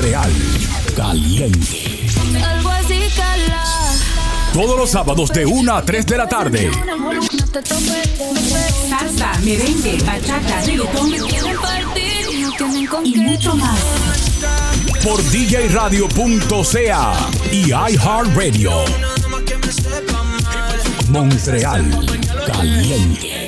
Montreal Caliente. Algo así cala. Todos los sábados de 1 a 3 de la tarde. Salsa, merengue, bachata, reggaetón y mucho más. Por DJRadio.ca y iHeartRadio. Montreal Caliente.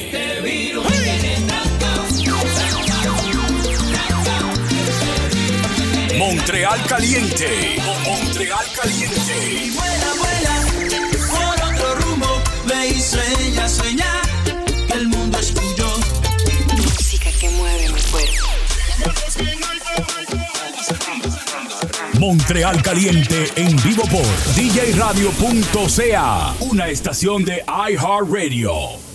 Montreal Caliente. Montreal Caliente. Vuela, vuela, por otro rumbo, ve y sueña, sueña, que el mundo es tuyo. Música que mueve mi cuerpo. Montreal Caliente en vivo por DJRadio.ca. Una estación de iHeartRadio.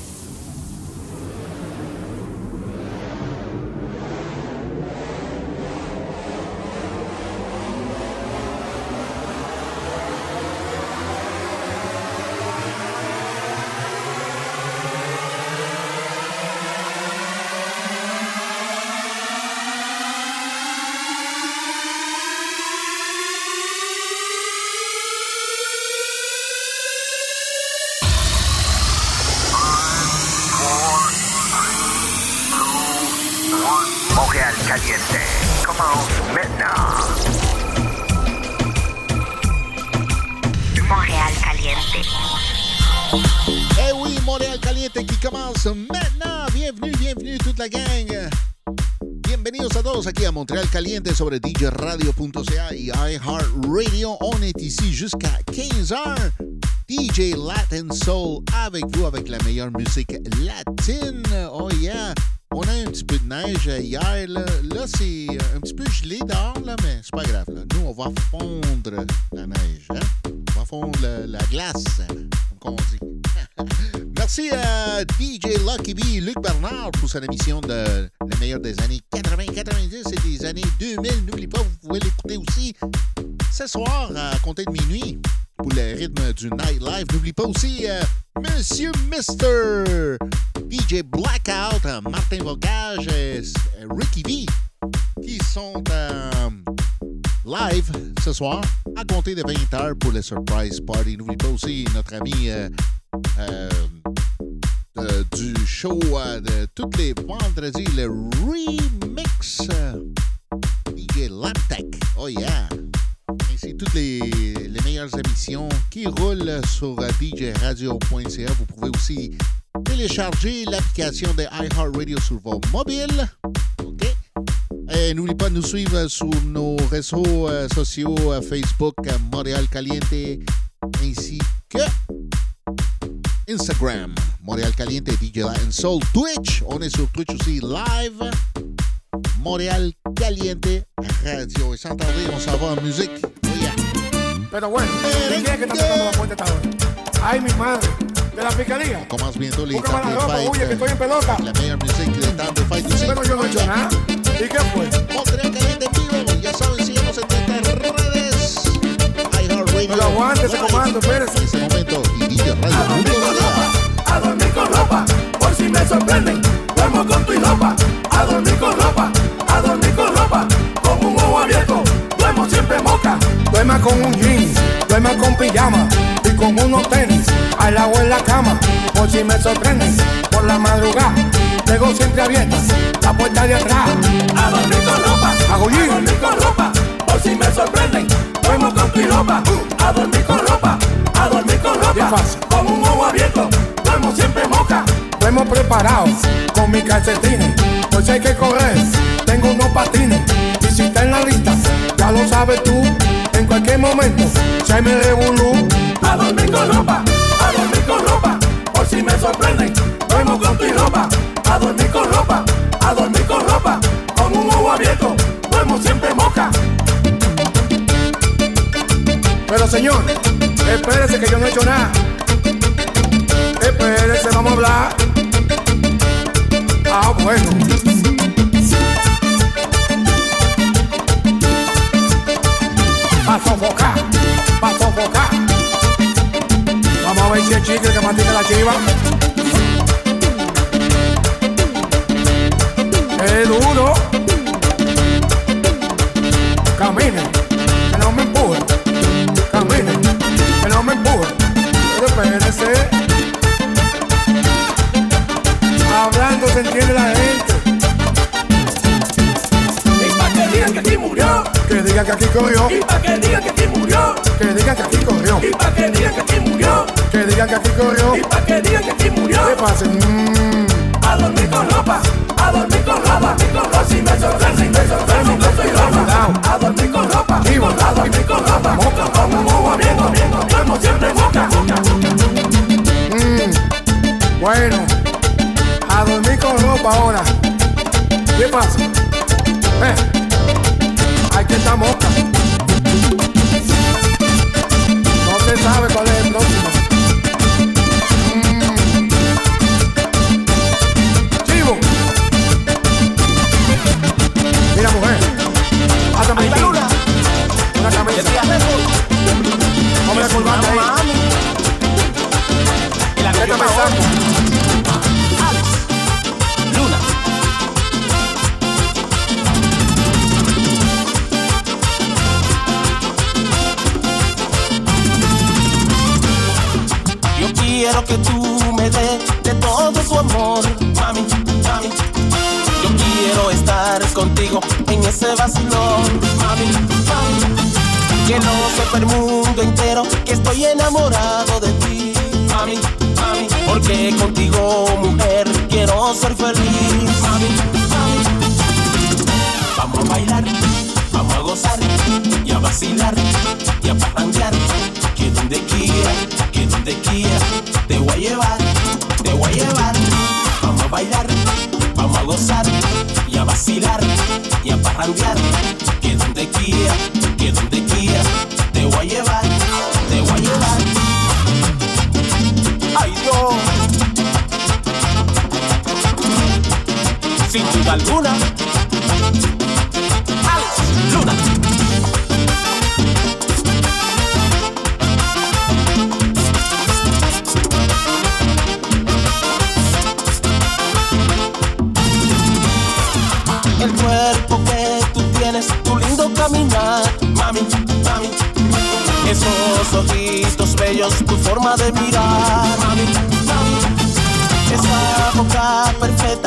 Caliente sobre DJRadio.ca y iHeartRadio. On est ici jusqu'à 15h. DJ Latin Soul avec vous avec la meilleure musique latine. Oh yeah! On a un petit peu de neige hier. Là, Là, c'est un petit peu gelé dehors, là, mais c'est pas grave. Nous, on va fondre la neige. Hein? On va fondre le- la glace, comme on dit. Merci à DJ Lucky B et Luc Bernard pour son émission de la meilleure des années 80-90 et des années 2000. N'oubliez pas, vous pouvez l'écouter aussi ce soir à compter de minuit pour le rythme du nightlife. N'oublie pas aussi euh, Monsieur Mister DJ Blackout, Martin Vocage, euh, Ricky V qui sont euh, live ce soir à compter de 20h pour le surprise party. N'oublie pas aussi notre ami de- du show euh, de tous les vendredis, le remix euh, DJ Laptech. Oh yeah! Ainsi toutes les, meilleures émissions qui roulent sur euh, djradio.ca. Vous pouvez aussi télécharger l'application de iHeartRadio sur vos mobiles. OK? Et n'oubliez pas de nous suivre sur nos réseaux euh, sociaux euh, Facebook, euh, Montréal Caliente, ainsi que Instagram, Montréal Caliente, DJ Latin Soul, Twitch. On est sur Twitch aussi live. Montréal Caliente Radio. Et sans tarder, on s'en va en musique. Oh yeah. Pero bueno, ¿quién es que está tocando la puerta esta hora? Ay, mi madre. ¿De la fiscalía? Les Búscame temps la de que estoy en pelota. La meilleure musique des temps de aussi. Pero yo no he hecho nada. ¿Y qué fue? Montréal Caliente en vivo. Ya saben, síganos en nuestras redes. iHeartRadio. Pero aguante ese comando, espérese. En ese momento, y DJ Radio. A dormir con ropa, por si me sorprenden. Duermo con tu ropa, a dormir con ropa, a dormir con ropa, con un ojo abierto. Duermo siempre moca. Duerma con un jean, duerma con pijama y con unos tenis al lado en la cama. Por si me sorprenden, por la madrugada, tengo siempre abierta la puerta de atrás. A dormir con ropa, a dormir con ropa, por si me sorprenden. Duermo con tu ropa, a dormir con ropa, a dormir con ¿Qué ropa, preparado con mis calcetines, si hay que correr, tengo unos patines. Y si está en la lista, ya lo sabes tú, en cualquier momento, se me revolú. A dormir con ropa, a dormir con ropa, por si me sorprenden. Duermo con tu ropa, a dormir con ropa, a dormir con ropa, con un ojo abierto. Duermo siempre moca. Pero señor, espérese que yo no he hecho nada. Espérese, vamos a hablar. Ah, bueno. Va a sofocar, va a sofocar. Vamos a ver si el chicle que mastica la chiva. Es duro. camine, que no me empuje. Camine, que no me empuje. Pero espérese. Entiende la gente. Y pa' que digan que aquí murió. Que digan que aquí corrió. Y pa' que digan que aquí murió. Que digan que aquí corrió. Y pa' que digan que aquí murió. Que digan que aquí corrió. Y pa' que digan que aquí murió. ¿Qué pasa? Mm, A dormir con ropa, a dormir con ropa, mi con ropa, si me sorprende, si me sorprende, no soy ropa. A dormir con ropa, Vivo. a dormir con ropa, moca, como un huevo abierto, duermo siempre moca. mm. Bueno, a dormir con ropa ahora. ¿Qué pasa? Eh, aquí está mosca. No se sabe cuál es el próximo. Mm. Chivo. Mira, mujer. Va aquí Luna. una camisa. Corbata ahí. Este contigo en ese vacilón, mami, mami. Que no sepa el mundo entero que estoy enamorado de ti, mami, mami. Porque contigo, mujer, quiero ser feliz, mami, mami. Vamos a bailar, vamos a gozar y a vacilar y a parrandear. Que donde quiera, que donde quiera, te voy a llevar, te voy a llevar. Vamos a bailar, vamos a gozar y a parrandear. Que donde quiera, que donde quiera, te voy a llevar, te voy a llevar. Ay Dios, sin duda alguna. Alex Luna. Ojitos bellos, tu forma de mirar. Esa boca perfecta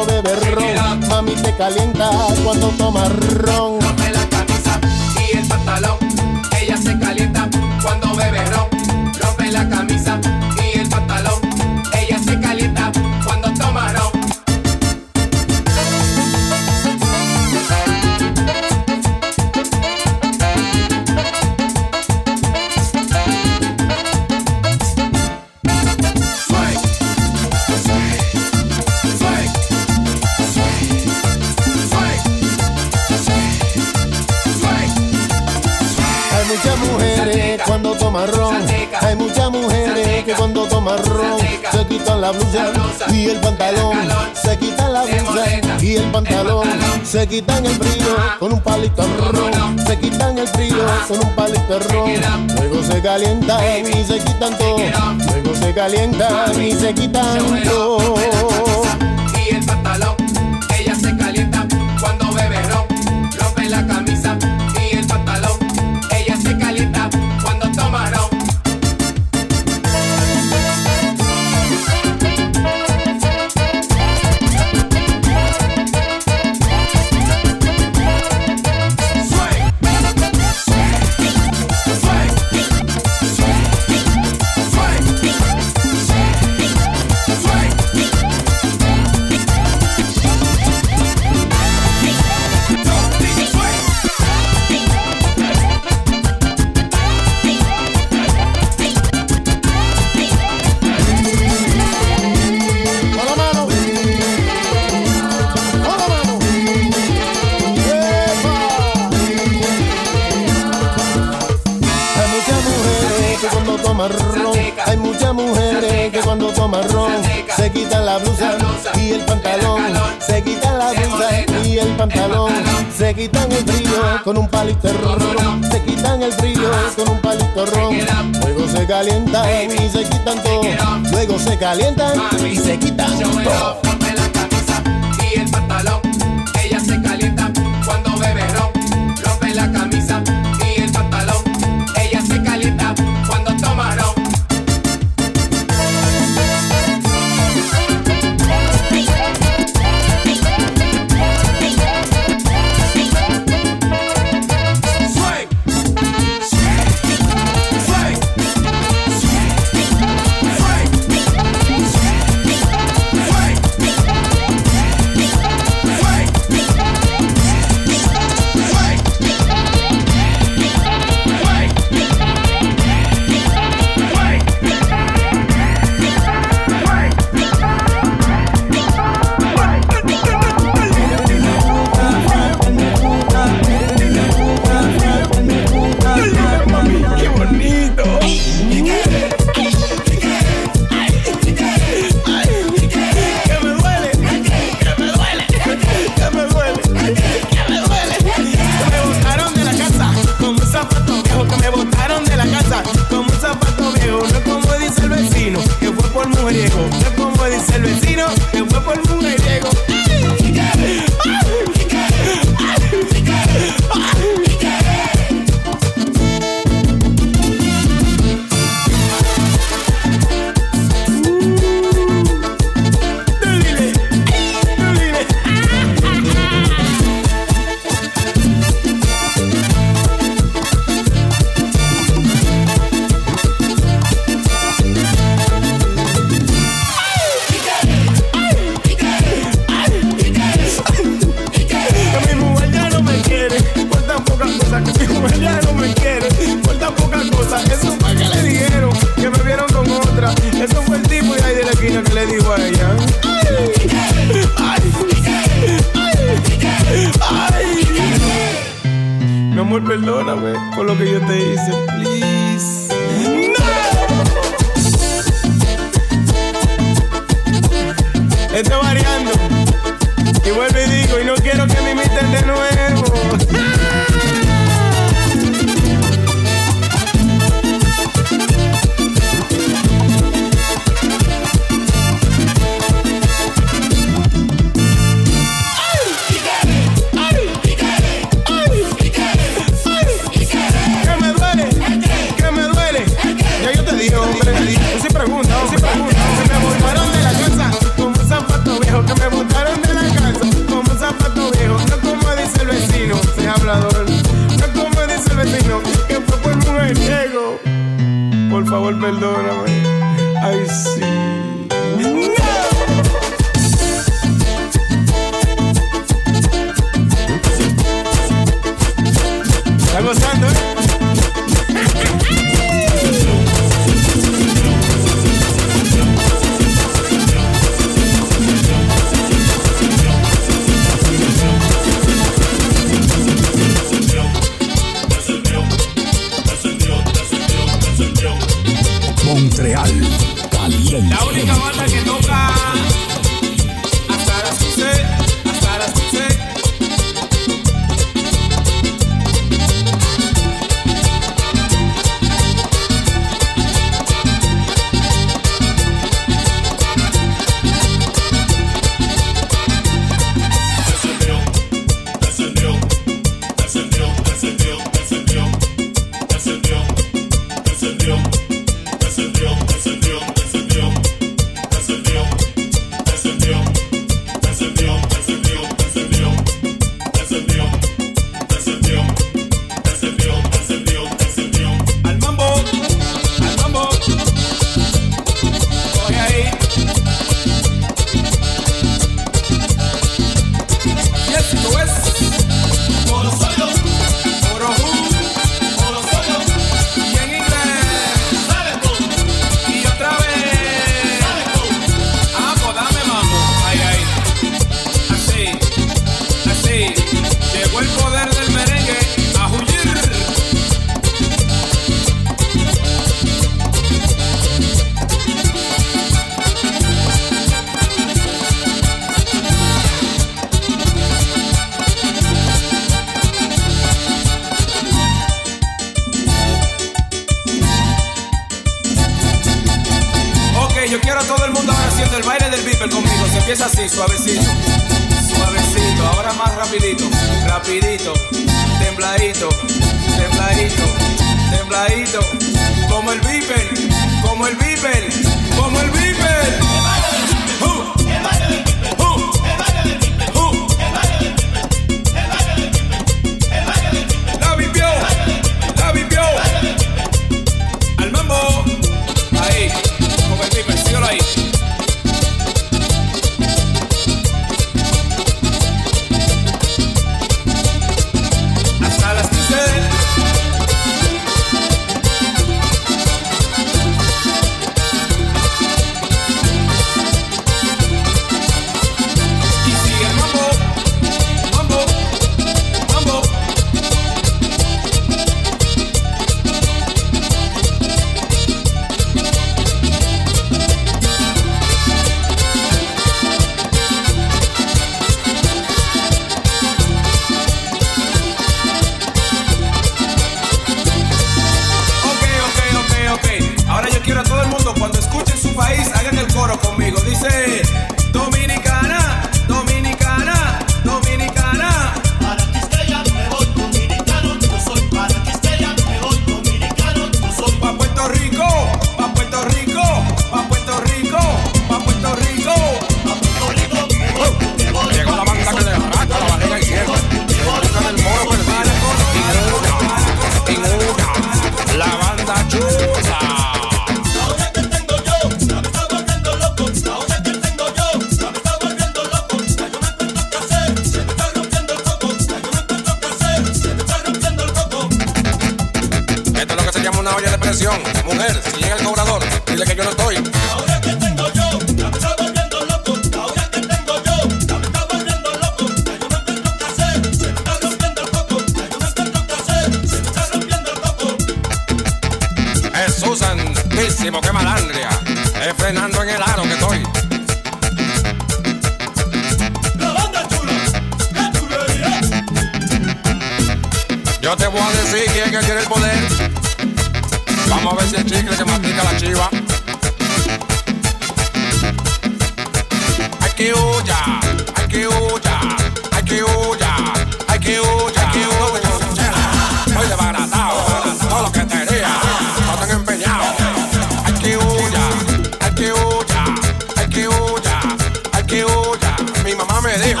mi mamá me dijo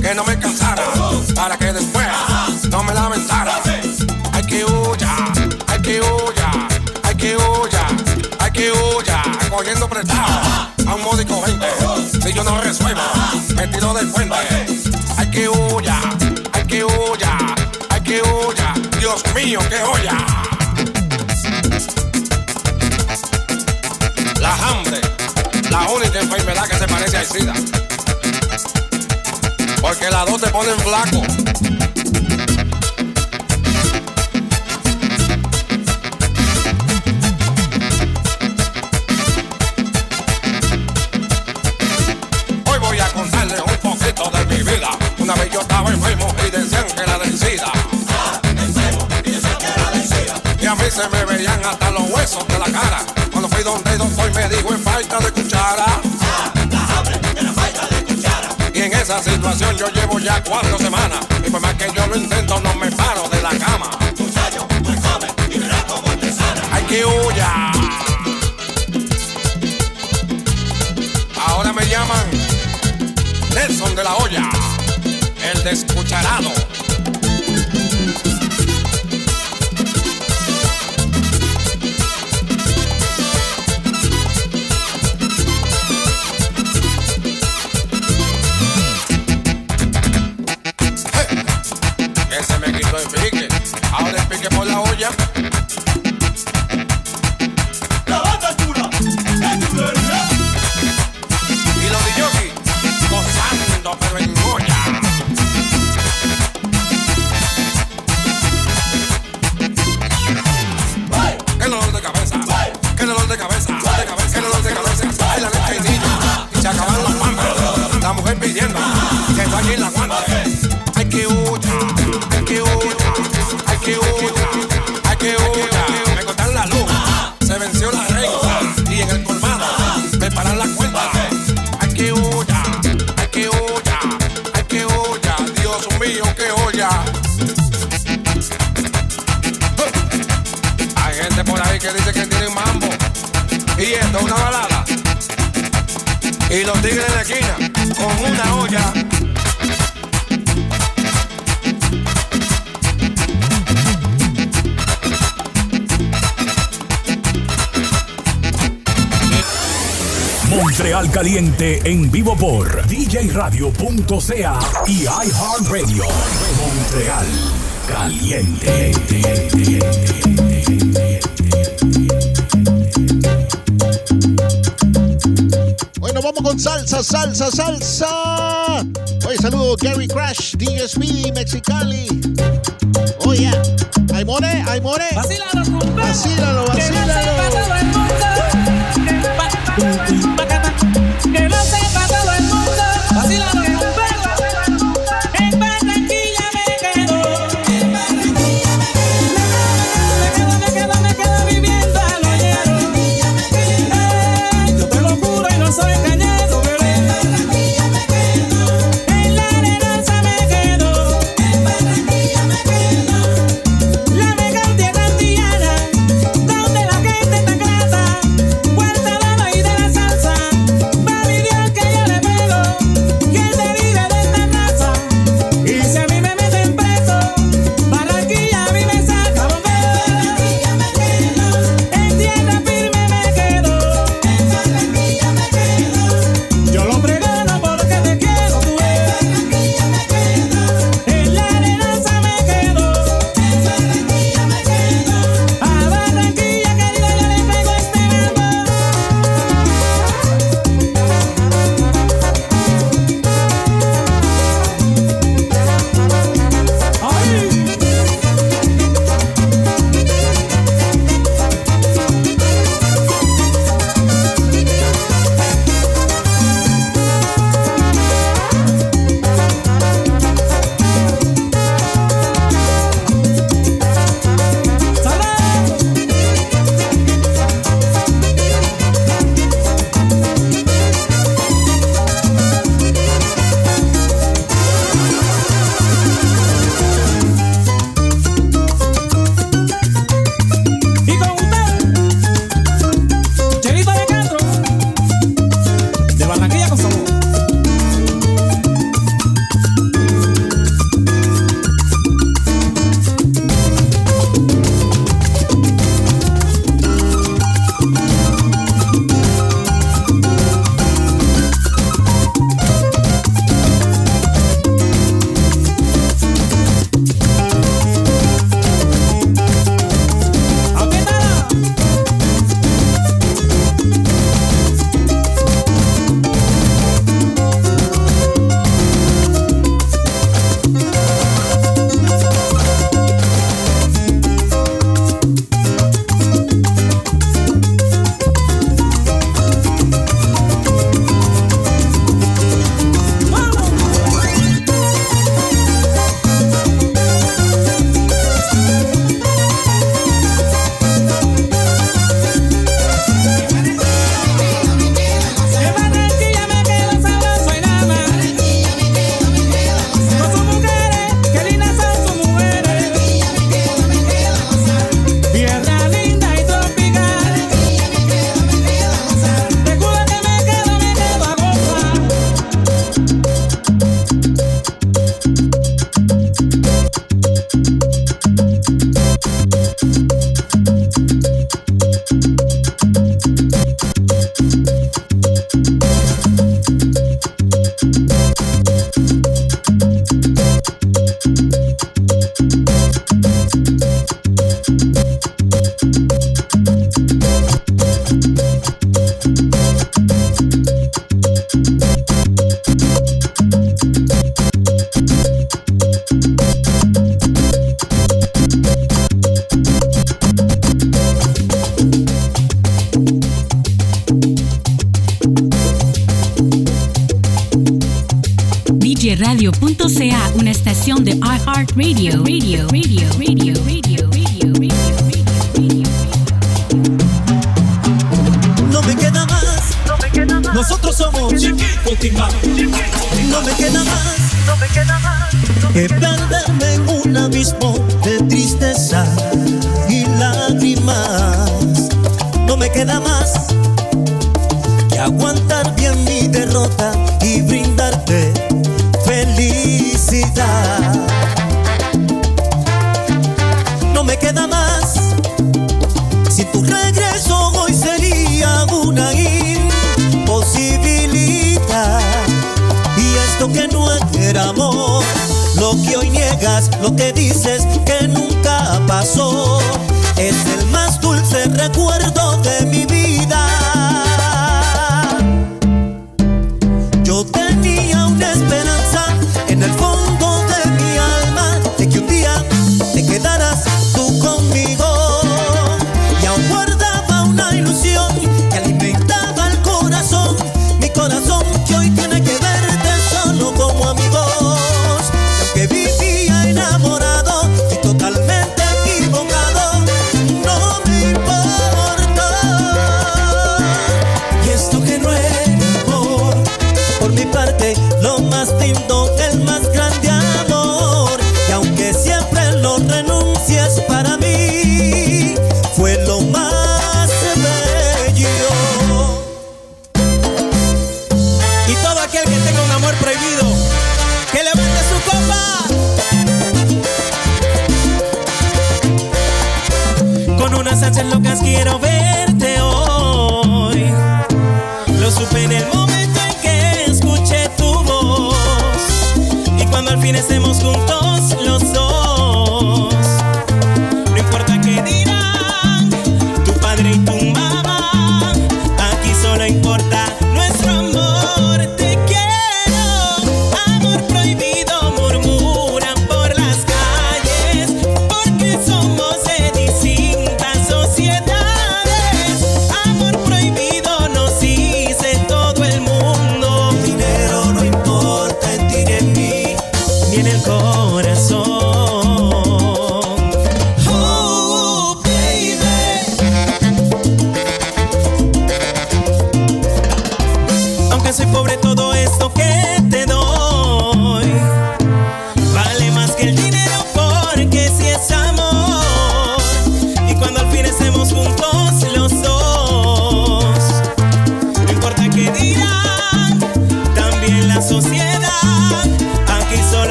que no me cansara para que después no me lamentara. Hay que huya, hay que huya, hay que huya, hay que huya, cogiendo prestado a un módico gente. Si yo no resuelvo, me tiro del puente. Hay que huya, hay que huya, hay que huya, Dios mío, que huya. La hambre, la única enfermedad que se parece al SIDA porque las dos te ponen flaco. Hoy voy a contarles un poquito de mi vida. Una vez yo estaba enfermo y decían que era vencida. Ah, enfermo y decían que era vencida. Y a mí se me veían hasta los huesos de la cara. Cuando fui donde doctor me dijo en falta de cuchara. En esa situación yo llevo ya cuatro semanas. Y por más que yo lo intento, no me paro de la cama. Muchacho, ¡Ay, que huya! Ahora me llaman Nelson de la Hoya, el descucharado. caliente en vivo por djradio.ca y iHeartRadio. Montreal Caliente. Bueno, vamos con salsa, salsa, salsa. Hoy saludo Gary Crash, DJ Speedy, Mexicali. Oye, oh, yeah. Aymore, Aymore. Vacílalo, vacílalo, vacílalo. esto que no era amor. Lo que hoy niegas, lo que dices que nunca pasó, es el más dulce recuerdo de mi vida.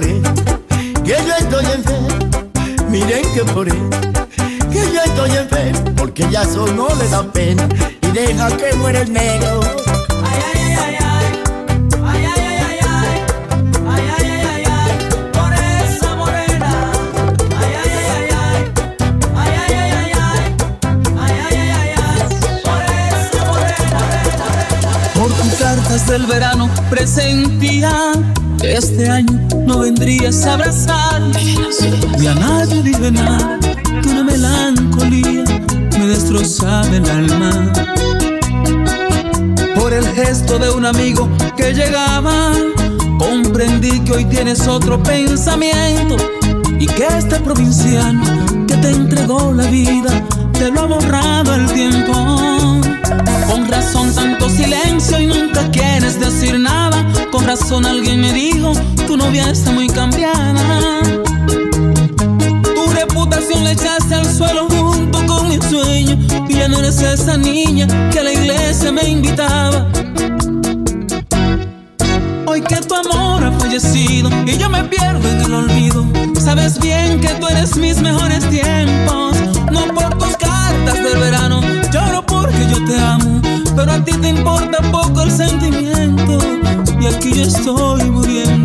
que yo estoy enfermo, miren que por él, que yo estoy enfermo, porque ya eso no le da pena y deja que muera el negro. Por tus cartas del verano presentía este año no vendrías a abrazarme. Y a nadie dije nada, que una melancolía me destrozaba el alma. Por el gesto de un amigo que llegaba, comprendí que hoy tienes otro pensamiento y que este provinciano que te entregó la vida te lo ha borrado el tiempo. Con razón tanto silencio y nunca quieres decir nada. Con razón alguien me dijo, tu novia está muy cambiada. Tu reputación la echaste al suelo junto con mi sueño. Y ya no eres esa niña que a la iglesia me invitaba. Hoy que tu amor ha fallecido y yo me pierdo en el olvido. Sabes bien que tú eres mis mejores tiempos. No por tus cartas del verano, porque yo te amo. Pero a ti te importa poco el sentimiento. Y aquí yo estoy muriendo.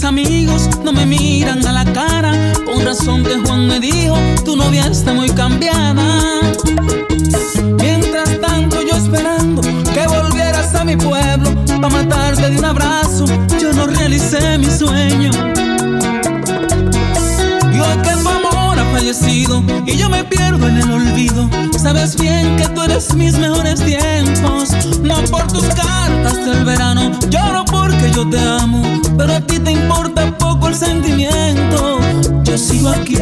Mis amigos no me miran a la cara, con razón que Juan me dijo, tu novia está muy cambiada. contigo aquí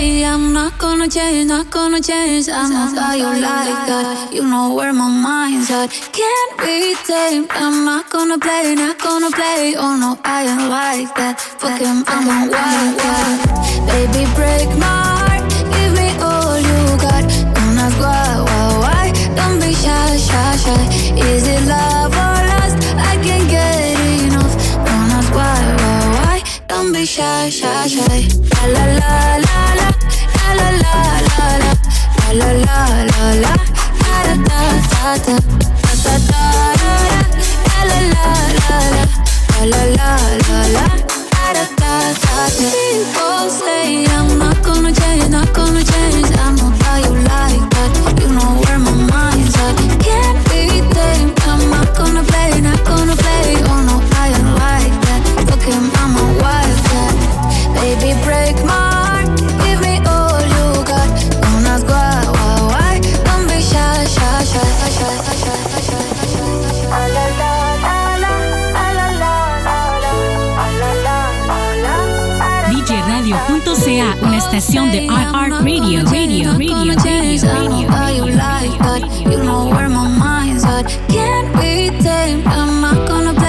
say I'm not gonna change, not gonna change. I'm not about you like that. You know where my mind's at. Can't be tamed. I'm not gonna play, not gonna play. Oh no, I ain't like that. Fuck him, I'm a wild guy. Baby, break my heart. Give me all you got. Don't ask why, why, why. Don't be shy, shy, shy. Is it love or lust? I can't get enough. Don't ask why, why, why. Don't be shy, shy, shy. La la la. la. La la la la la la da da da da da la la la la la la la la la da da da da People say I'm not gonna change, not gonna change. I'm not how you like that. You know where my mind's at. Can't be tamed. I'm not gonna play, not gonna play. Oh no, estación de iHeartRadio. Radio, radio, radio, radio, radio, radio. You know where my mind's at. Can't be. I'm not gonna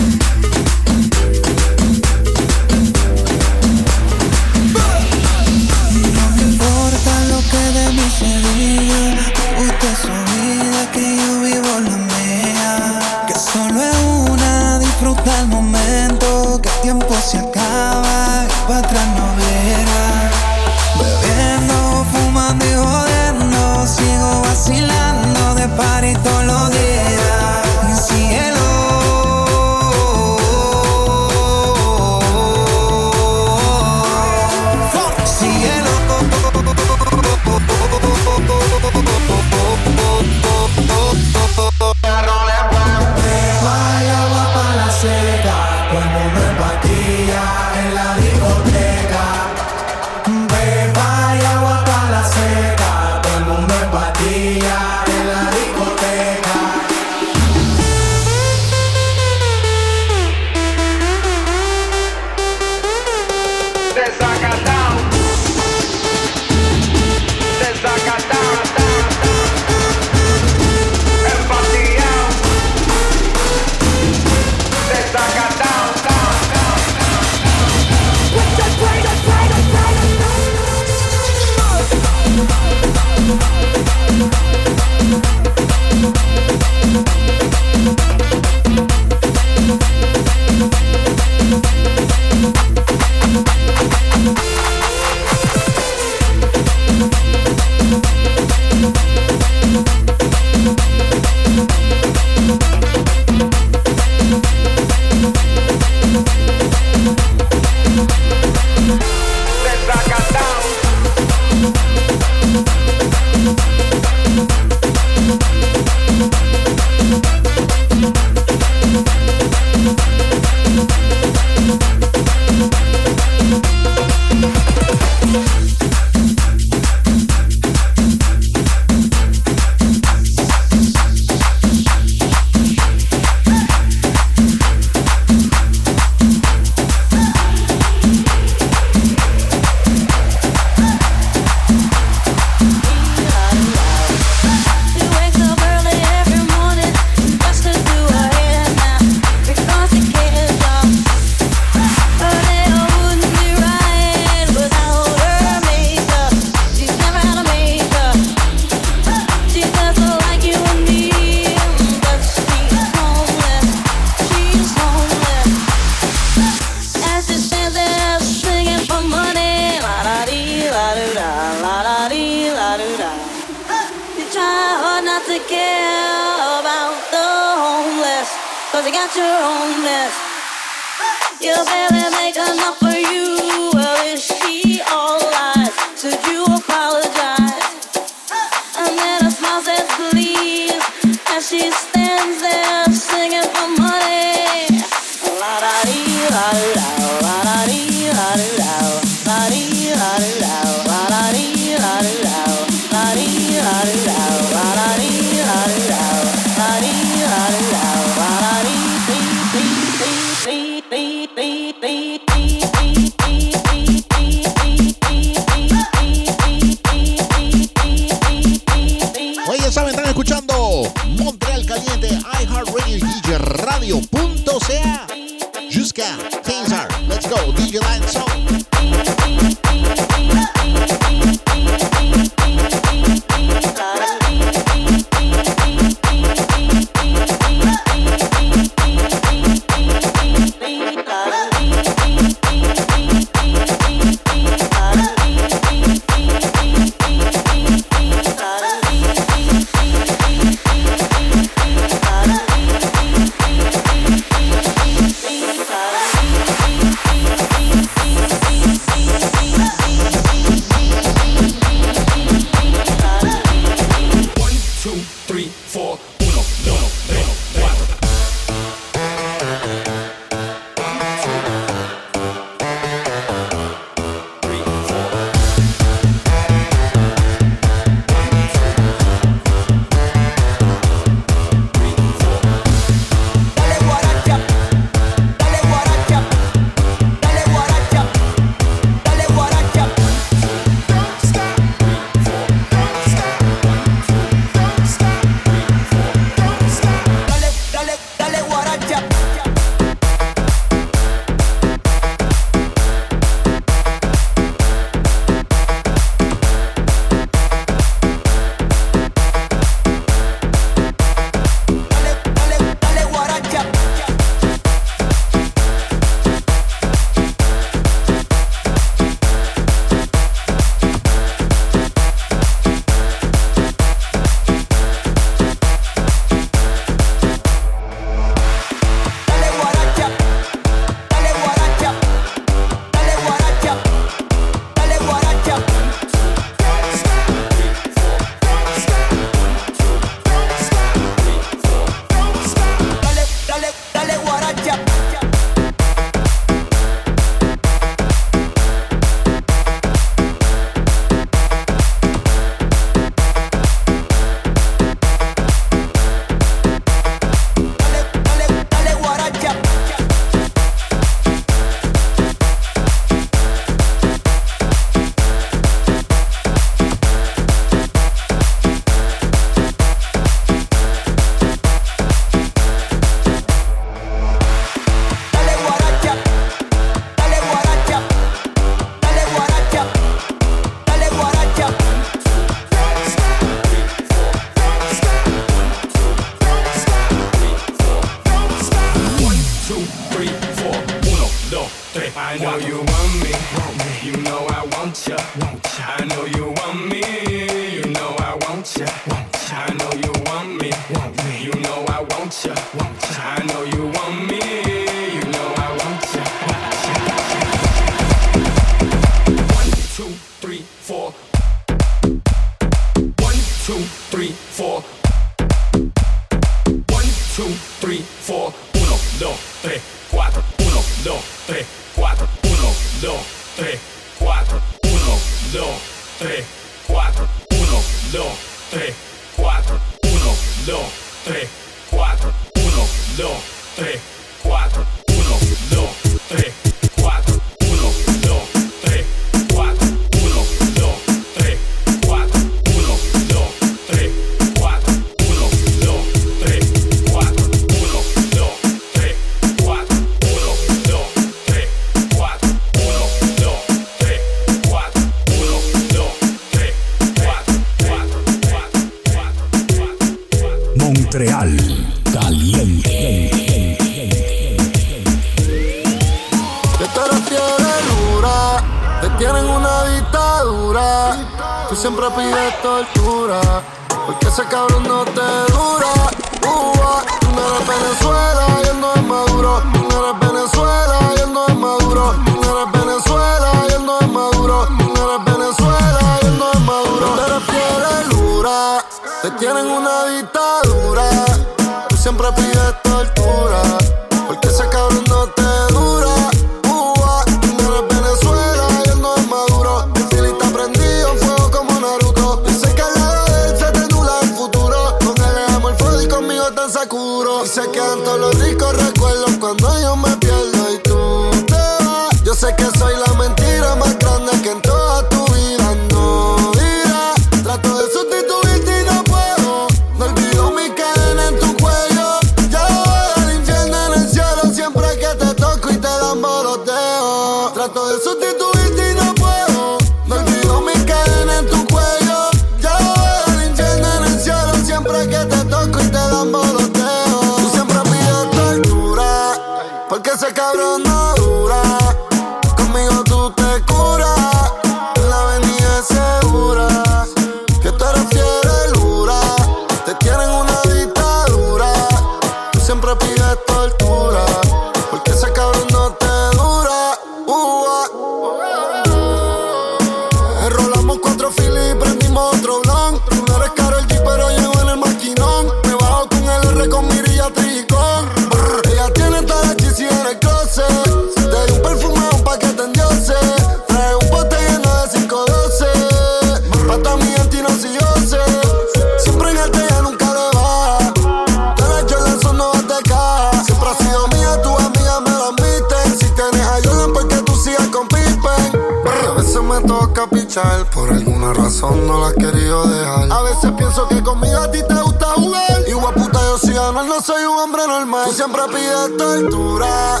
soy un hombre normal. Tú siempre pides tortura,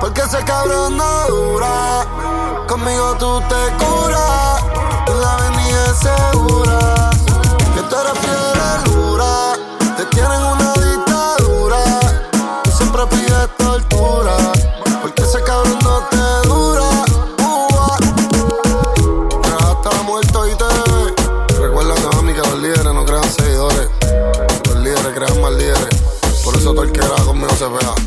porque ese cabrón no dura. Conmigo tú te curas, tú la avenida segura. Que tú eres fiel a Lura, te tienen una around.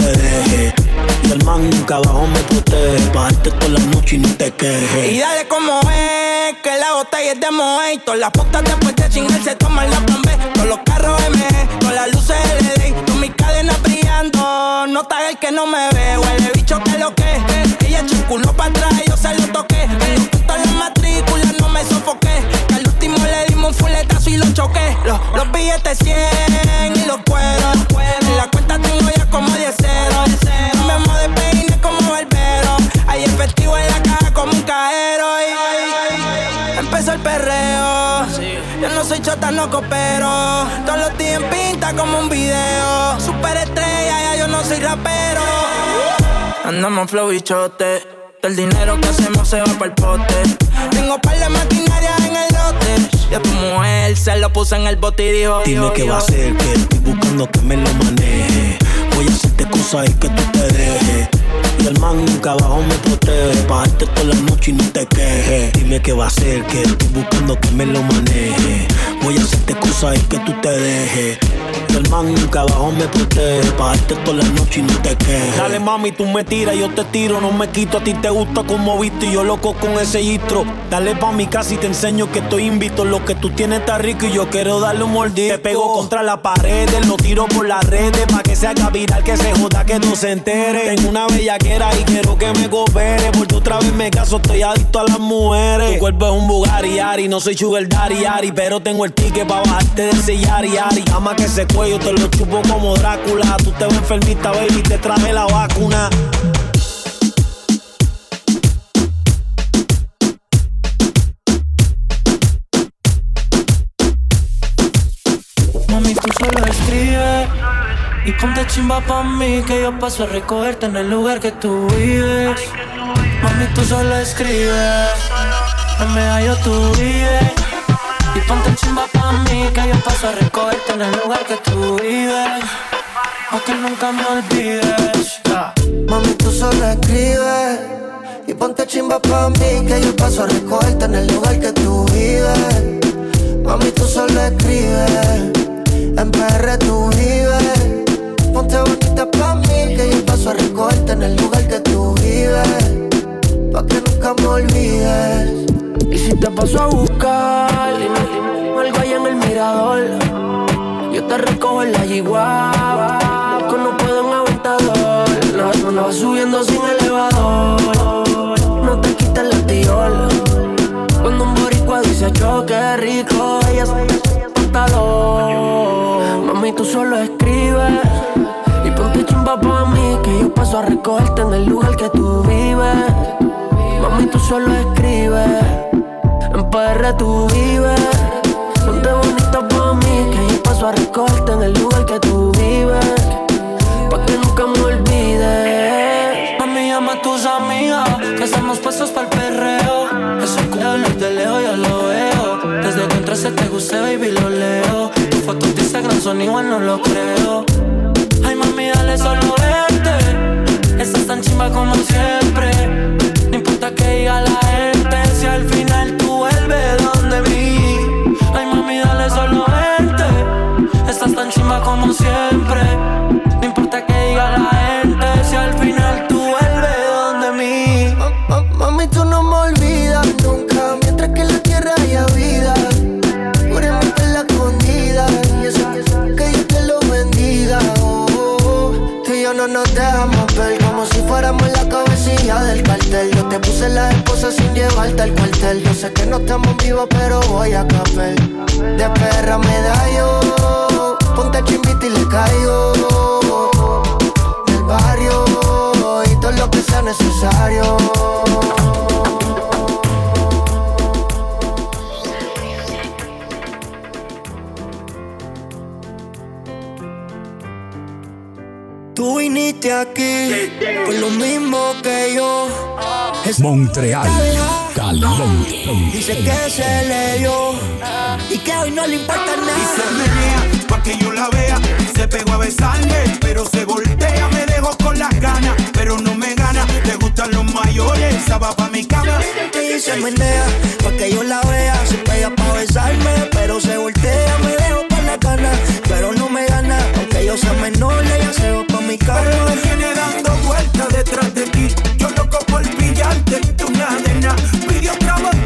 Te. Y el man nunca abajo me protege. Bajarte toda la noche y no te quejes. Y dale como es, que la botella es de Moe. Las putas después de chingar se toman la plan B. Todos los carros M, con las luces LED. Con mis cadenas brillando, nota el que no me ve. Huele bicho que lo que. Ella culo para atrás, yo se lo toqué. En los puntos en la matrícula no me sofoqué. Que al último le dimos un fuletazo y lo choqué. Los, los billetes 100 y los cueros. En la cuenta tengo ya como 10 ceros. Me de peine como barbero. Hay efectivo en la caja como un cajero. y- Empezó el perreo. Yo no soy chota, no coopero. Todos los días en pinta como un video. Super estrella, ya yo no soy rapero. Andamos flow bichote. El dinero que hacemos se va para el pote. Tengo par de maquinaria en el lote. Y a tu mujer se lo puse en el bote y dijo: Dime qué va a hacer, que estoy buscando que me lo maneje. Voy a hacerte cosas y que tú te dejes. Y el man nunca abajo me protege. Bajarte toda la noche y no te quejes. Dime qué va a hacer, que estoy buscando que me lo maneje. Voy a hacerte cosas y que tú te dejes. Y el man nunca abajo me protege. Bajarte toda la noche y no te quejes. Dale mami, tú me tiras, yo te tiro, no me quito. A ti te gusta como viste y yo loco con ese gistro. Dale pa' mi casa y te enseño que estoy invito. Lo que tú tienes está rico y yo quiero darle un mordisco. Te pego contra la pared, lo tiro por las redes. Pa' que se haga viral, que se joda, que no se entere. Tengo una bellaquera y quiero que me coopere. Porque otra vez me caso, estoy adicto a las mujeres. Tu cuerpo es un Bugatti, Ari, no soy sugar daddy, Ari. Pero tengo el ticket pa' bajarte de ese yari, Ari. Ama que ese cuello te lo chupo como Drácula. Tú te ves enfermita, baby, te traje la vacuna. Mami, tú solo escribe y ponte chimba pa' mí que yo paso a recogerte en el lugar que tú vives. Mami, tú solo escribe, en medallo tú vives. Y ponte chimba pa' mí que yo paso a recogerte en el lugar que tú vives. Pa' que nunca me olvides. Mami, tú solo escribes y ponte chimba pa' mí que yo paso a recogerte en el lugar que tú vives. Mami, tú solo escribes, en PR tú vives. Ponte bonita pa' mí que yo paso a recogerte en el lugar que tú vives. Pa' que nunca me olvides. Y si te paso a buscar, algo ahí en el mirador. Yo te recojo en la yigua, que no puedo en aventador. No, no, subiendo sin elevador. No te quites la tiola. Cuando un boricua dice choque rico, ella se Mami, tú solo escribes. Y ponte chimba pa' mí, que yo paso a recogerte en el lugar que tú vives. Mami, tú solo escribes. En PR tú vives. Ponte bonita pa' mí, que yo paso a recogerte en el lugar que tú vives. Estamos puestos para el perreo. Ese culo de lejos yo lo veo. Desde que entraste te gusté, baby, lo leo. Tus fotos de Instagram son igual, no lo creo. Ay, mami, dale solo verte. Estás tan chimba como siempre. No importa que diga la gente, si al final tú vuelves donde mí. Ay, mami, dale solo verte. Estás tan chimba como siempre. No importa que diga la gente, Yo sé que no estamos vivos pero voy a caper. De perra medallo Ponte chimbita y le caigo. Del barrio Y todo lo que sea necesario. Tú viniste aquí por lo mismo que yo. Montreal, caliente. Dice que se le dio y que hoy no le importa nada. Y se menea pa' que yo la vea. Se pegó a besarme, pero se voltea. Me dejo con las ganas, pero no me gana. Le gustan los mayores, esa va pa' mi cama. Y se menea pa' que yo la vea. Se pega pa' besarme, pero se voltea. Me dejo con las ganas, pero no me gana. Aunque yo sea menor, le va pa' mi cama. Pero me viene dando vueltas detrás de ti. Yo loco Pidió trabajo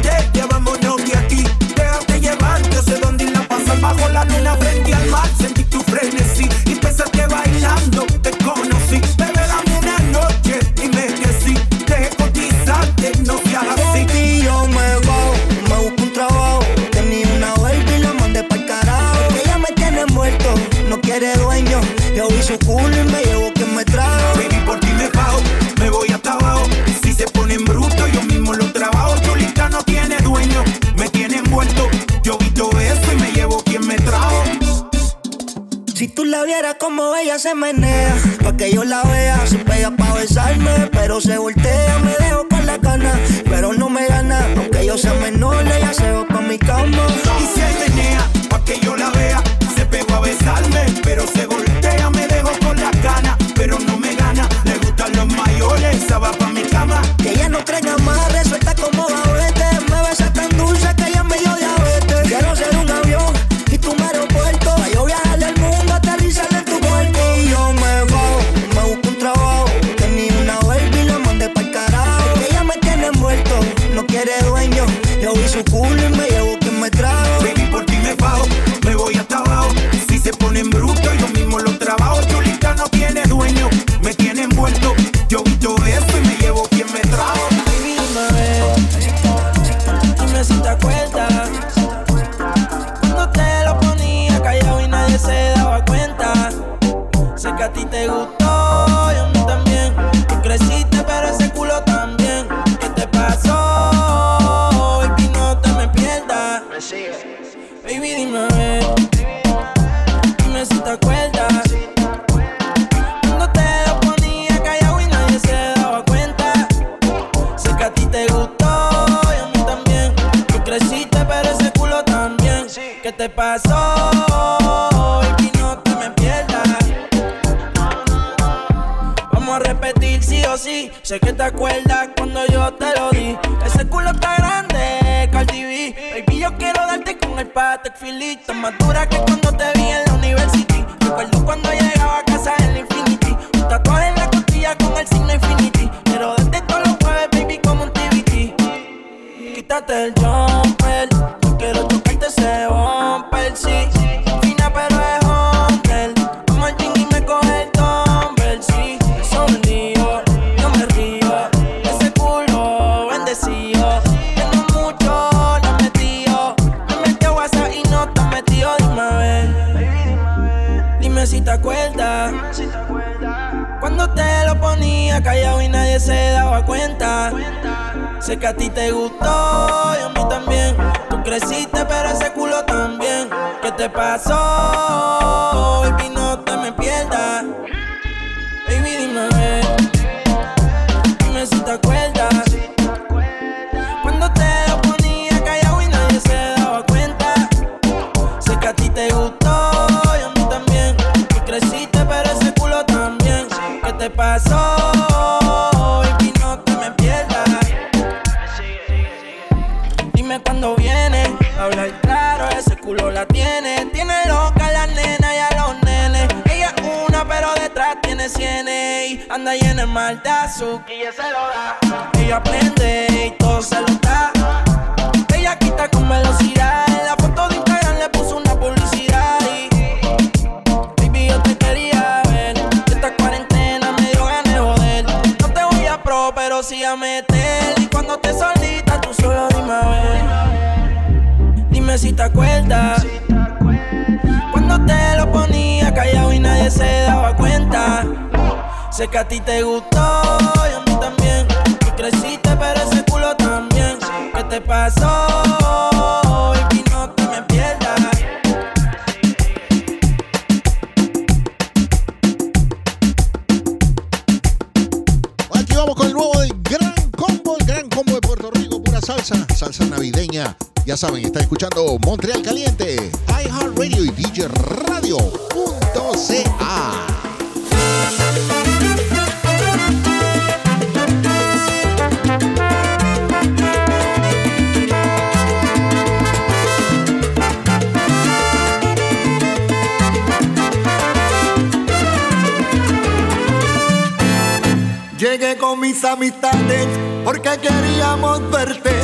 ella se menea, pa' que yo la vea. Se pega pa' besarme, pero se voltea. Me dejo con la cana, pero no me gana. Aunque yo sea menor, ella se va pa' mi cama. Y se menea, pa' que yo la vea. Se pegó a besarme, pero se voltea. Me dejo con la cana, pero no me gana. Le gustan los mayores, esa va pa' mi cama. Que ella no traiga más, resuelta como va Sé que a ti te gustó y a mí también. Tú creciste, pero ese culo también. ¿Qué te pasó? a ti te gusta. Amistades porque queríamos verte.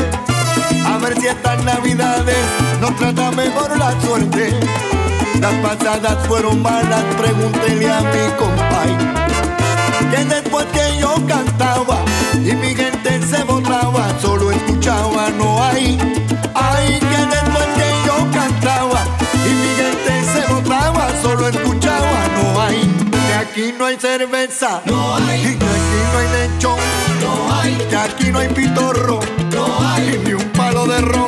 A ver si estas navidades nos trata mejor la suerte. Las pasadas fueron malas, pregúntele a mi compay. Que después que yo cantaba y mi gente se votaba, solo escuchaba, no hay. Ay, que después que yo cantaba y mi gente se votaba, solo escuchaba, no hay. Que aquí no hay cerveza, no hay. Que aquí no hay lechón, no hay. Que aquí no hay pitorro, no hay. Ni un palo de ron,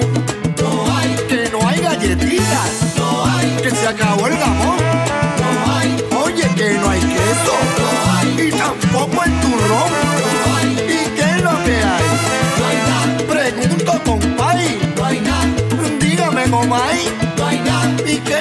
no hay. Que no hay galletitas, no hay. Que se acabó el jamón, no hay. Oye, que no hay queso, no hay. Y tampoco el turrón, no hay. ¿Y qué es lo que hay? No hay nada. Pregunto, compay, no hay nada. Dígame, comay, no hay nada. ¿Y qué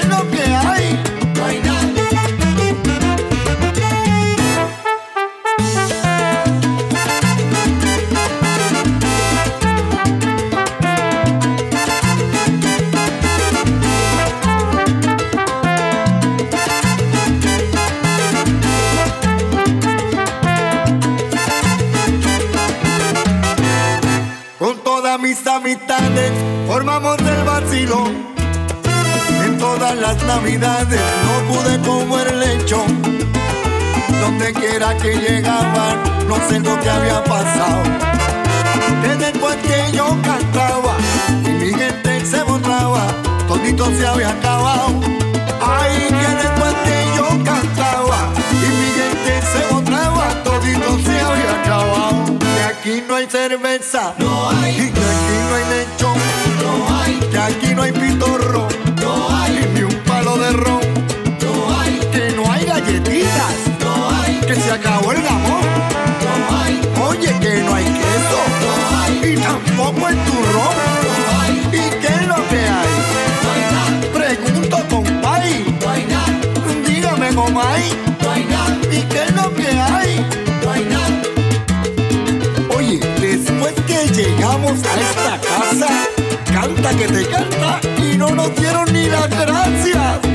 navidades no pude comer lechón. Donde quiera que llegaban, no sé lo que había pasado. Que después que yo cantaba y mi gente se mostraba, todito se había acabado. Ay, que después que yo cantaba y mi gente se mostraba, todito se había acabado. Que aquí no hay cerveza, no hay. Y que aquí no hay lechón, no hay. Que aquí no hay pitorro, llegamos a esta casa, canta que te canta y no nos dieron ni las gracias.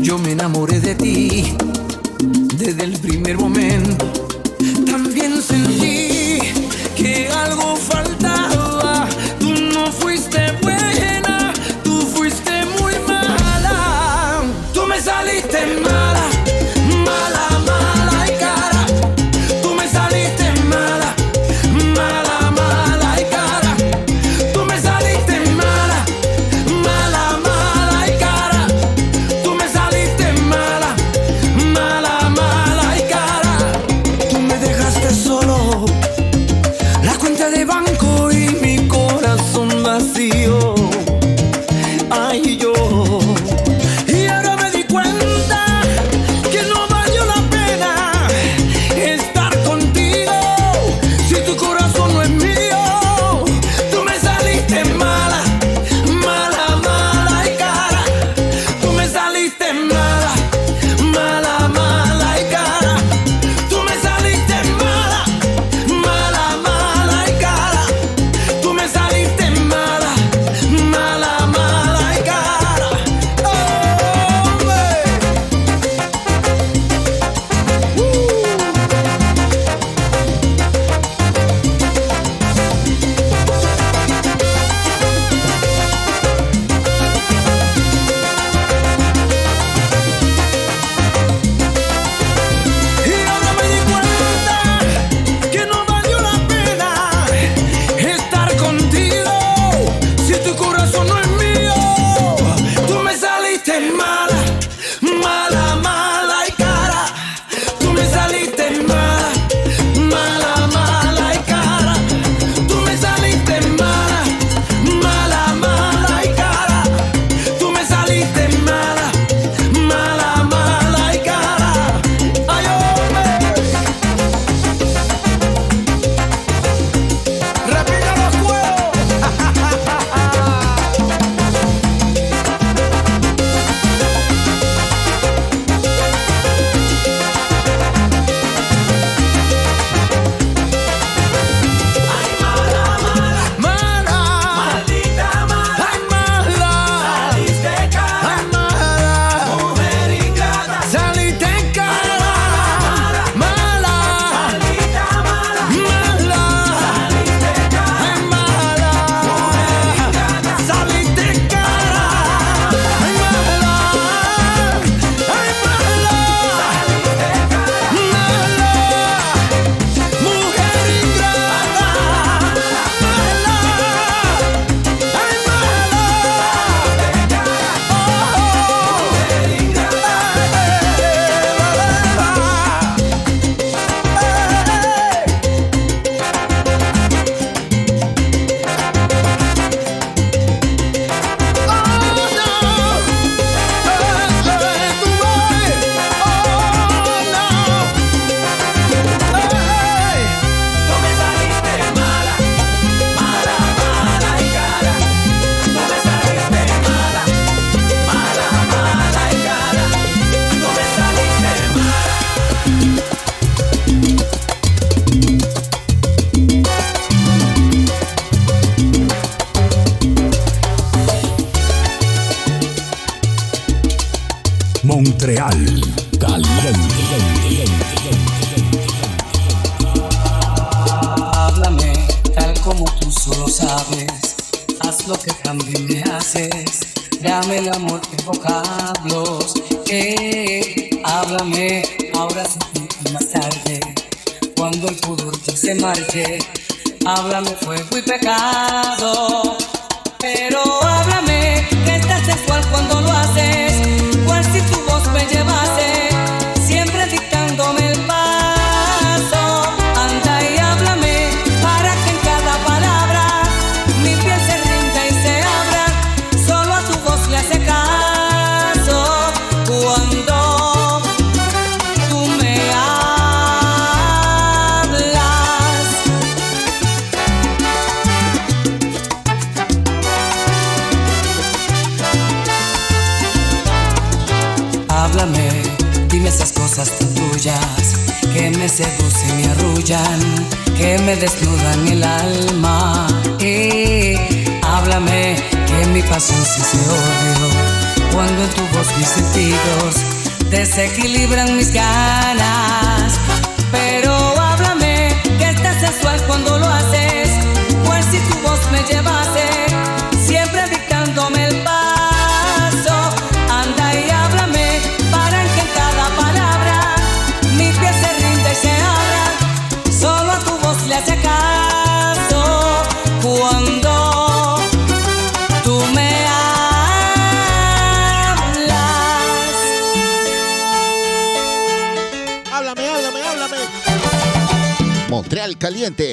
Yo me enamoré de ti Montreal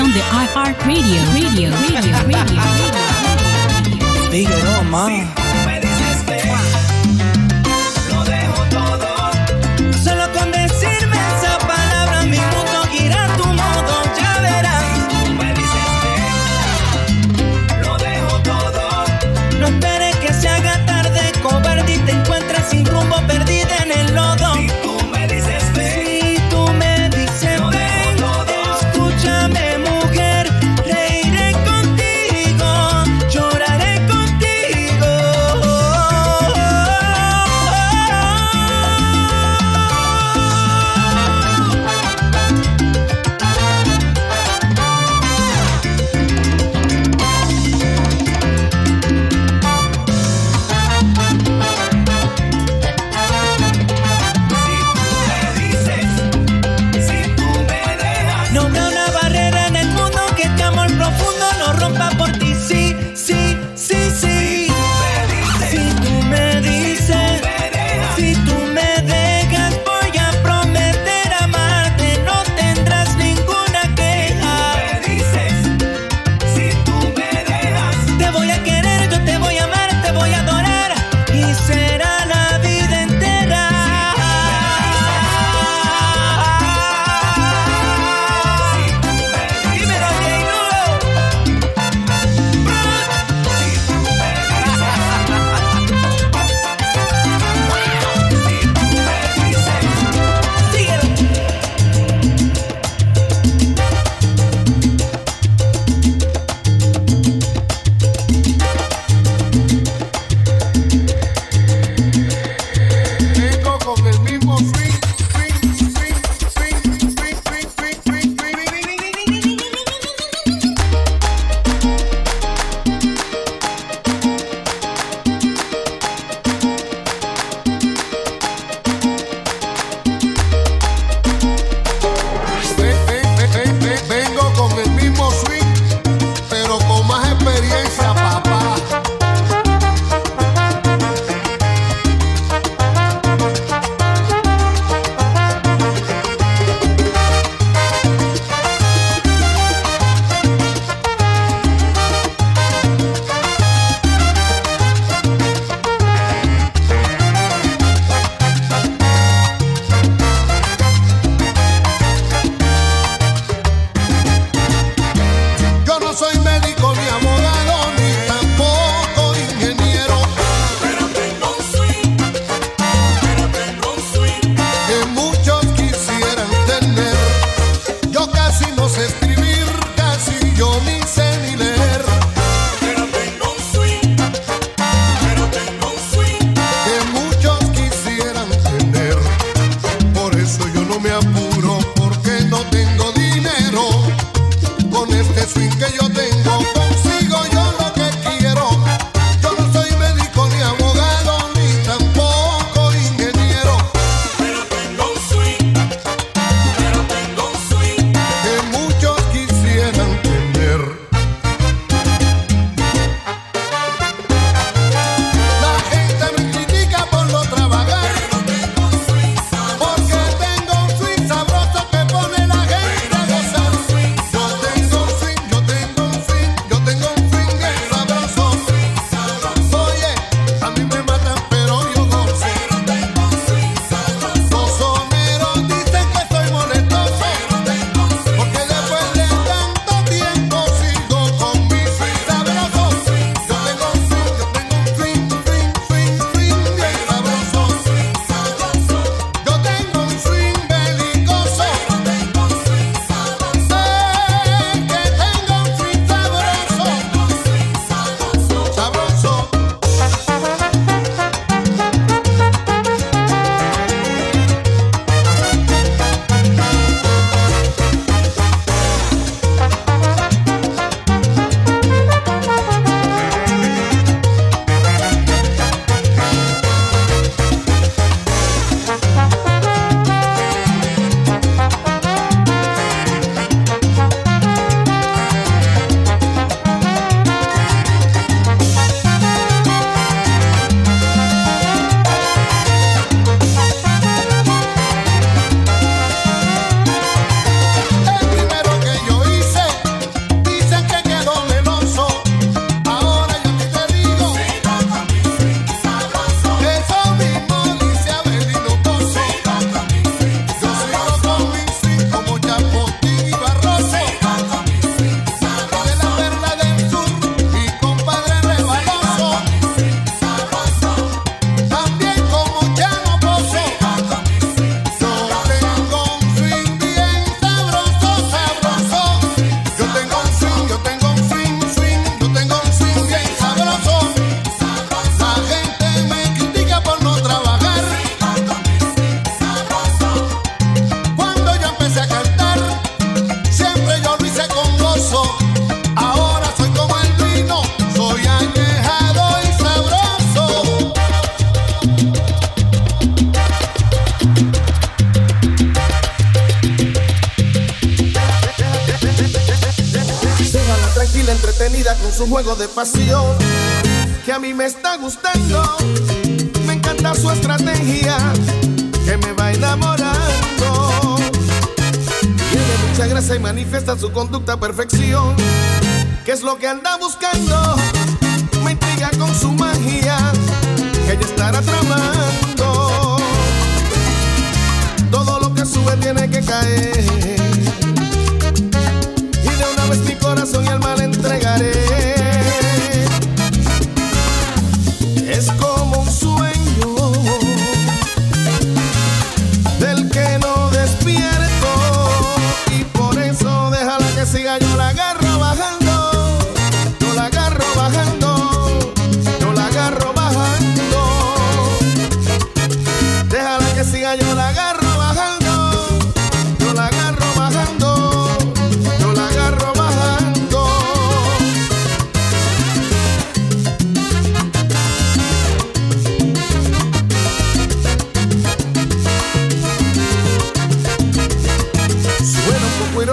On de iHeartRadio. Radio, radio, radio, radio, radio. Dígalo, mamá.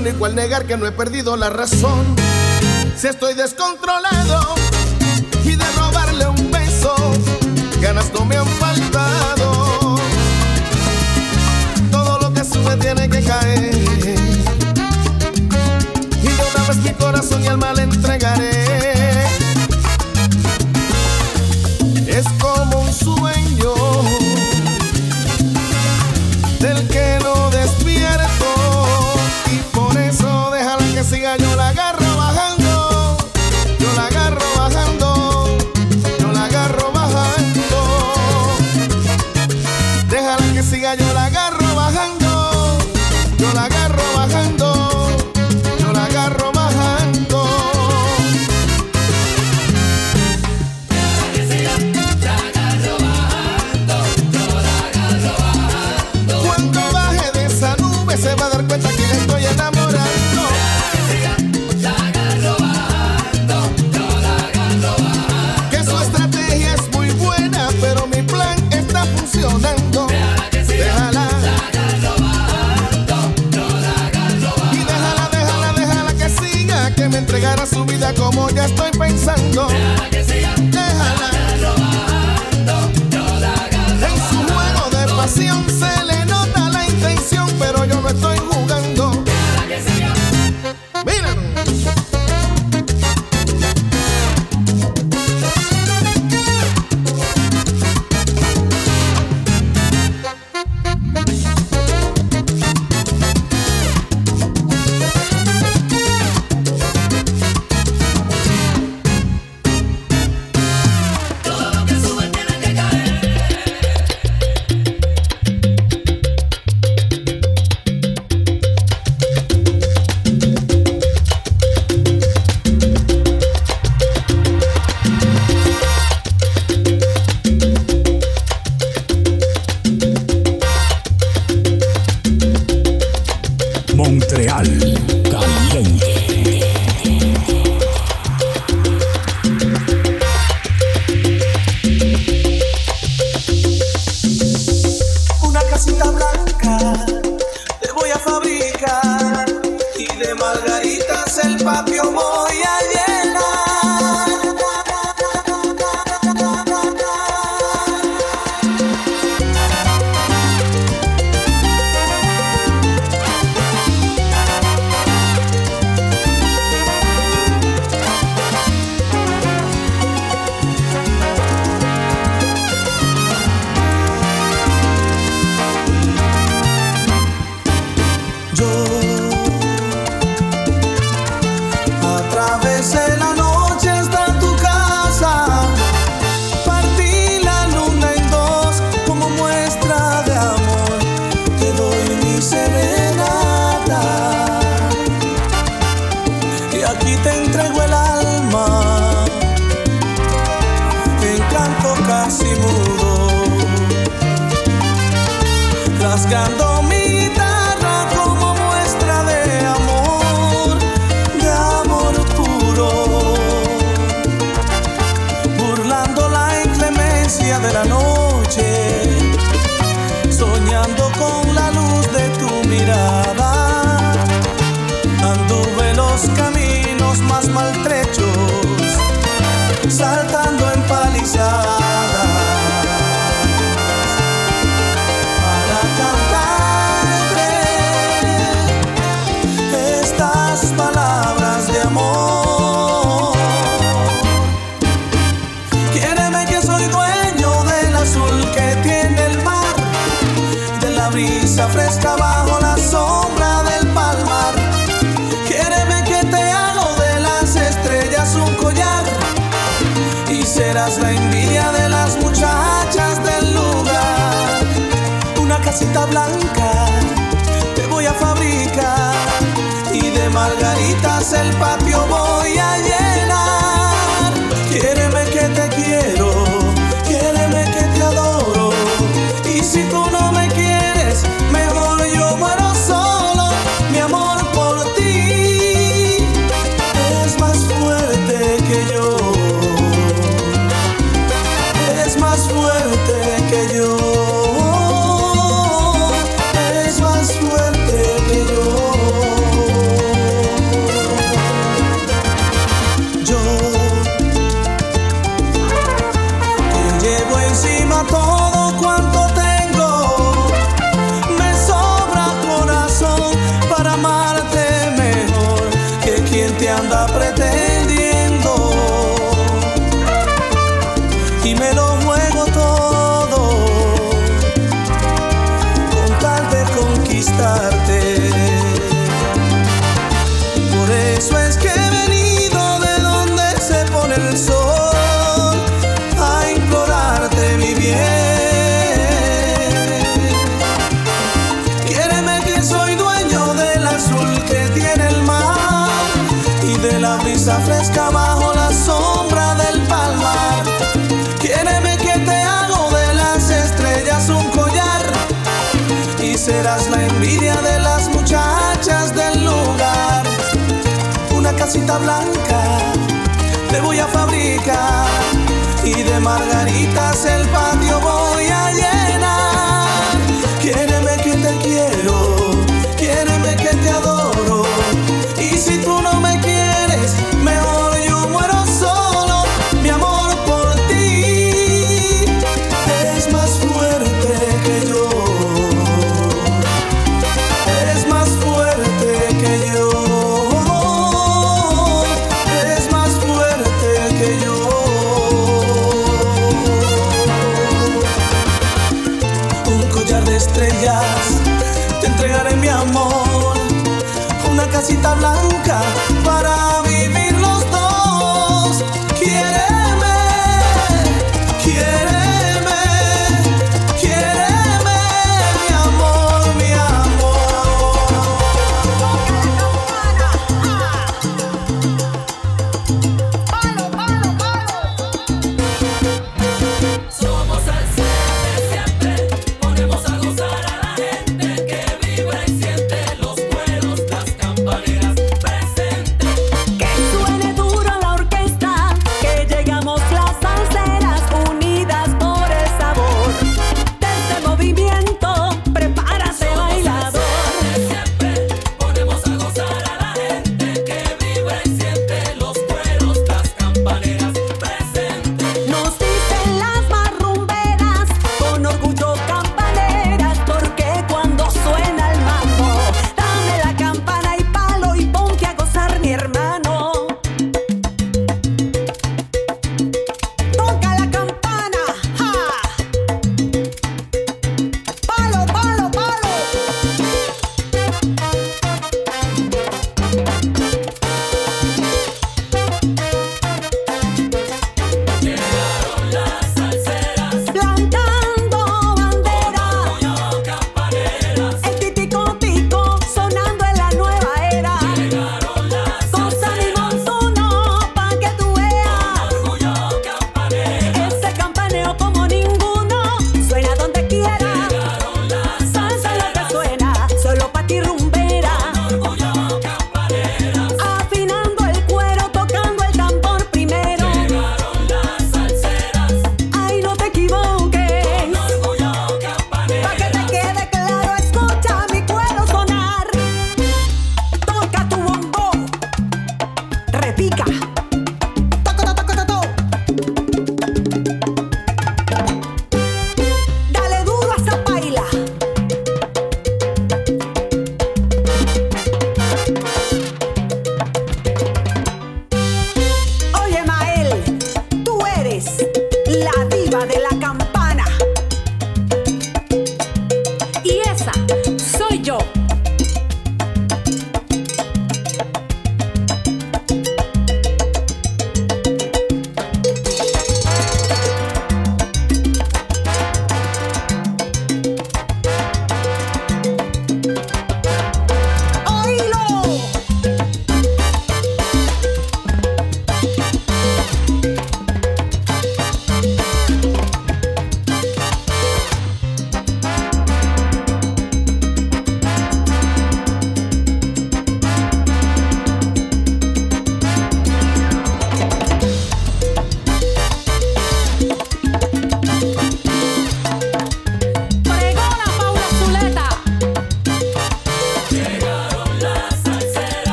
irónico al negar que no he perdido la razón. Si estoy descontrolado y de robarle un beso, ganas no me han faltado. Todo lo que sube tiene que caer. Y de una vez mi corazón y alma le entregaré. estrechos. Salta blanca le voy a fabricar. Y de margaritas el patio voy a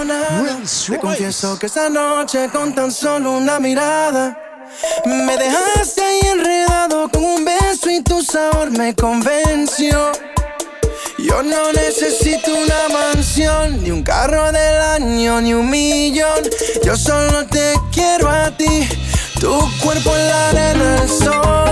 Te confieso que esa noche con tan solo una mirada me dejaste ahí enredado con un beso y tu sabor me convenció. Yo no necesito una mansión, ni un carro del año, ni un millón. Yo solo te quiero a ti, tu cuerpo en la arena, el sol.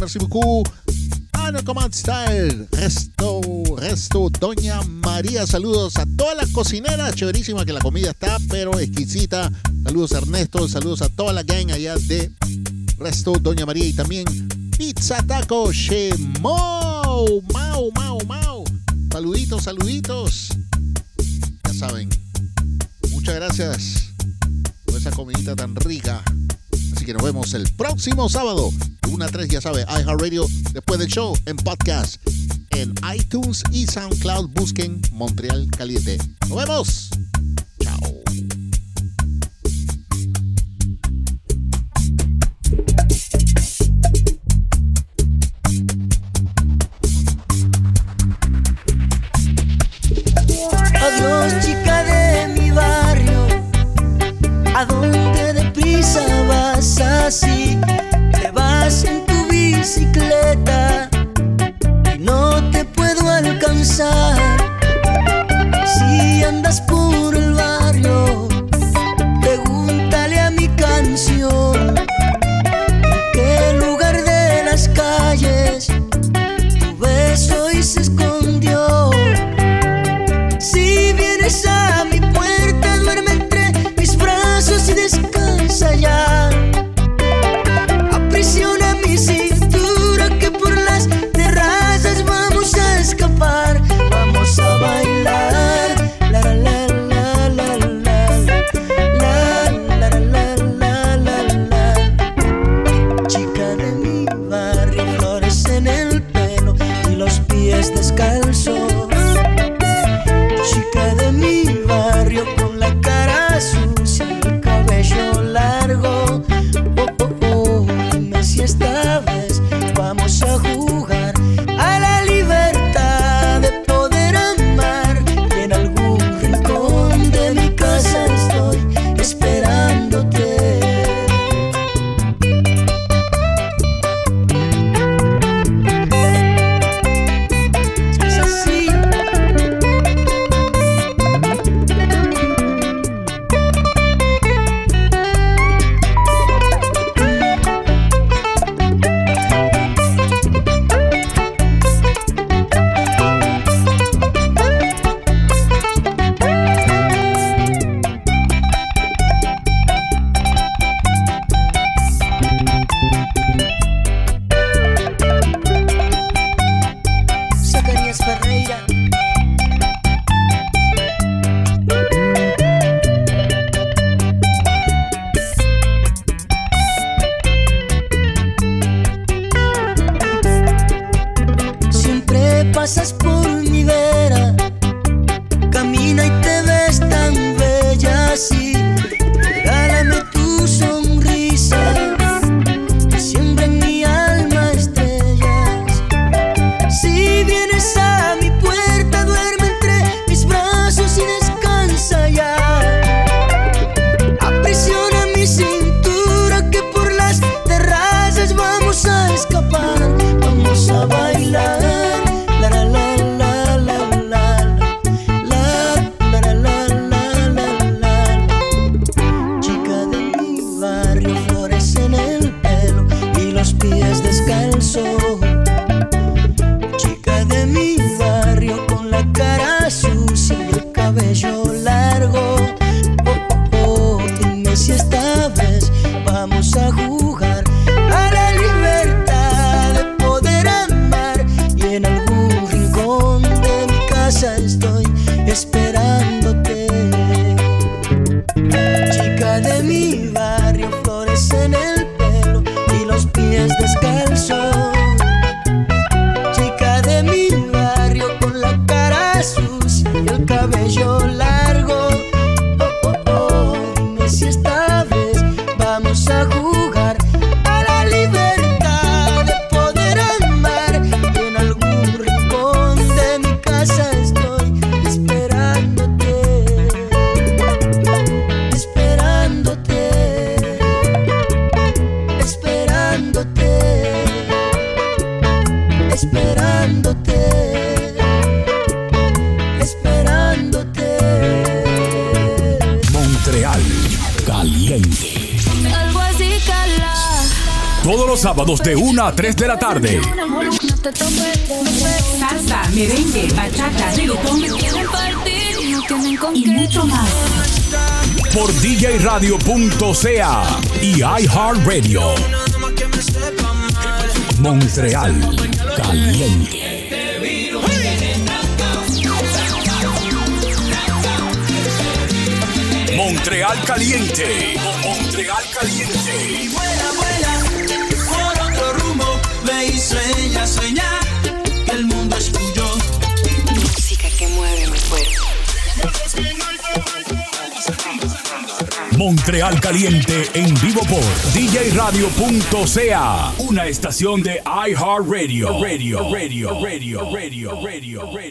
merci beaucoup. Ana, comment style? Resto, resto, Doña María, saludos a toda la cocinera, chéverísima que la comida está, pero exquisita. Saludos a Ernesto, saludos a toda la gang allá de Resto, Doña María y también Pizza Taco Shemo. Mau, mau, mau. Saluditos, saluditos. Ya saben. Muchas gracias por esa comidita tan rica. Así que nos vemos el próximo sábado. 1 a 3, ya sabe, iHeartRadio, después del show, en podcast, en iTunes y SoundCloud, busquen Montreal Caliente. ¡Nos vemos! Sábados de 1 a 3 de la tarde. Salsa, merengue, bachata, reggaetón y mucho más. Por djradio.ca y iHeartRadio. Montreal Caliente. Montreal Caliente. Montreal Caliente. Sueña, sueña, que el mundo es tuyo. Música que mueve mi cuerpo. Montreal Caliente en vivo por djradio.ca, una estación de iHeartRadio. Radio, radio, radio, radio, radio. radio.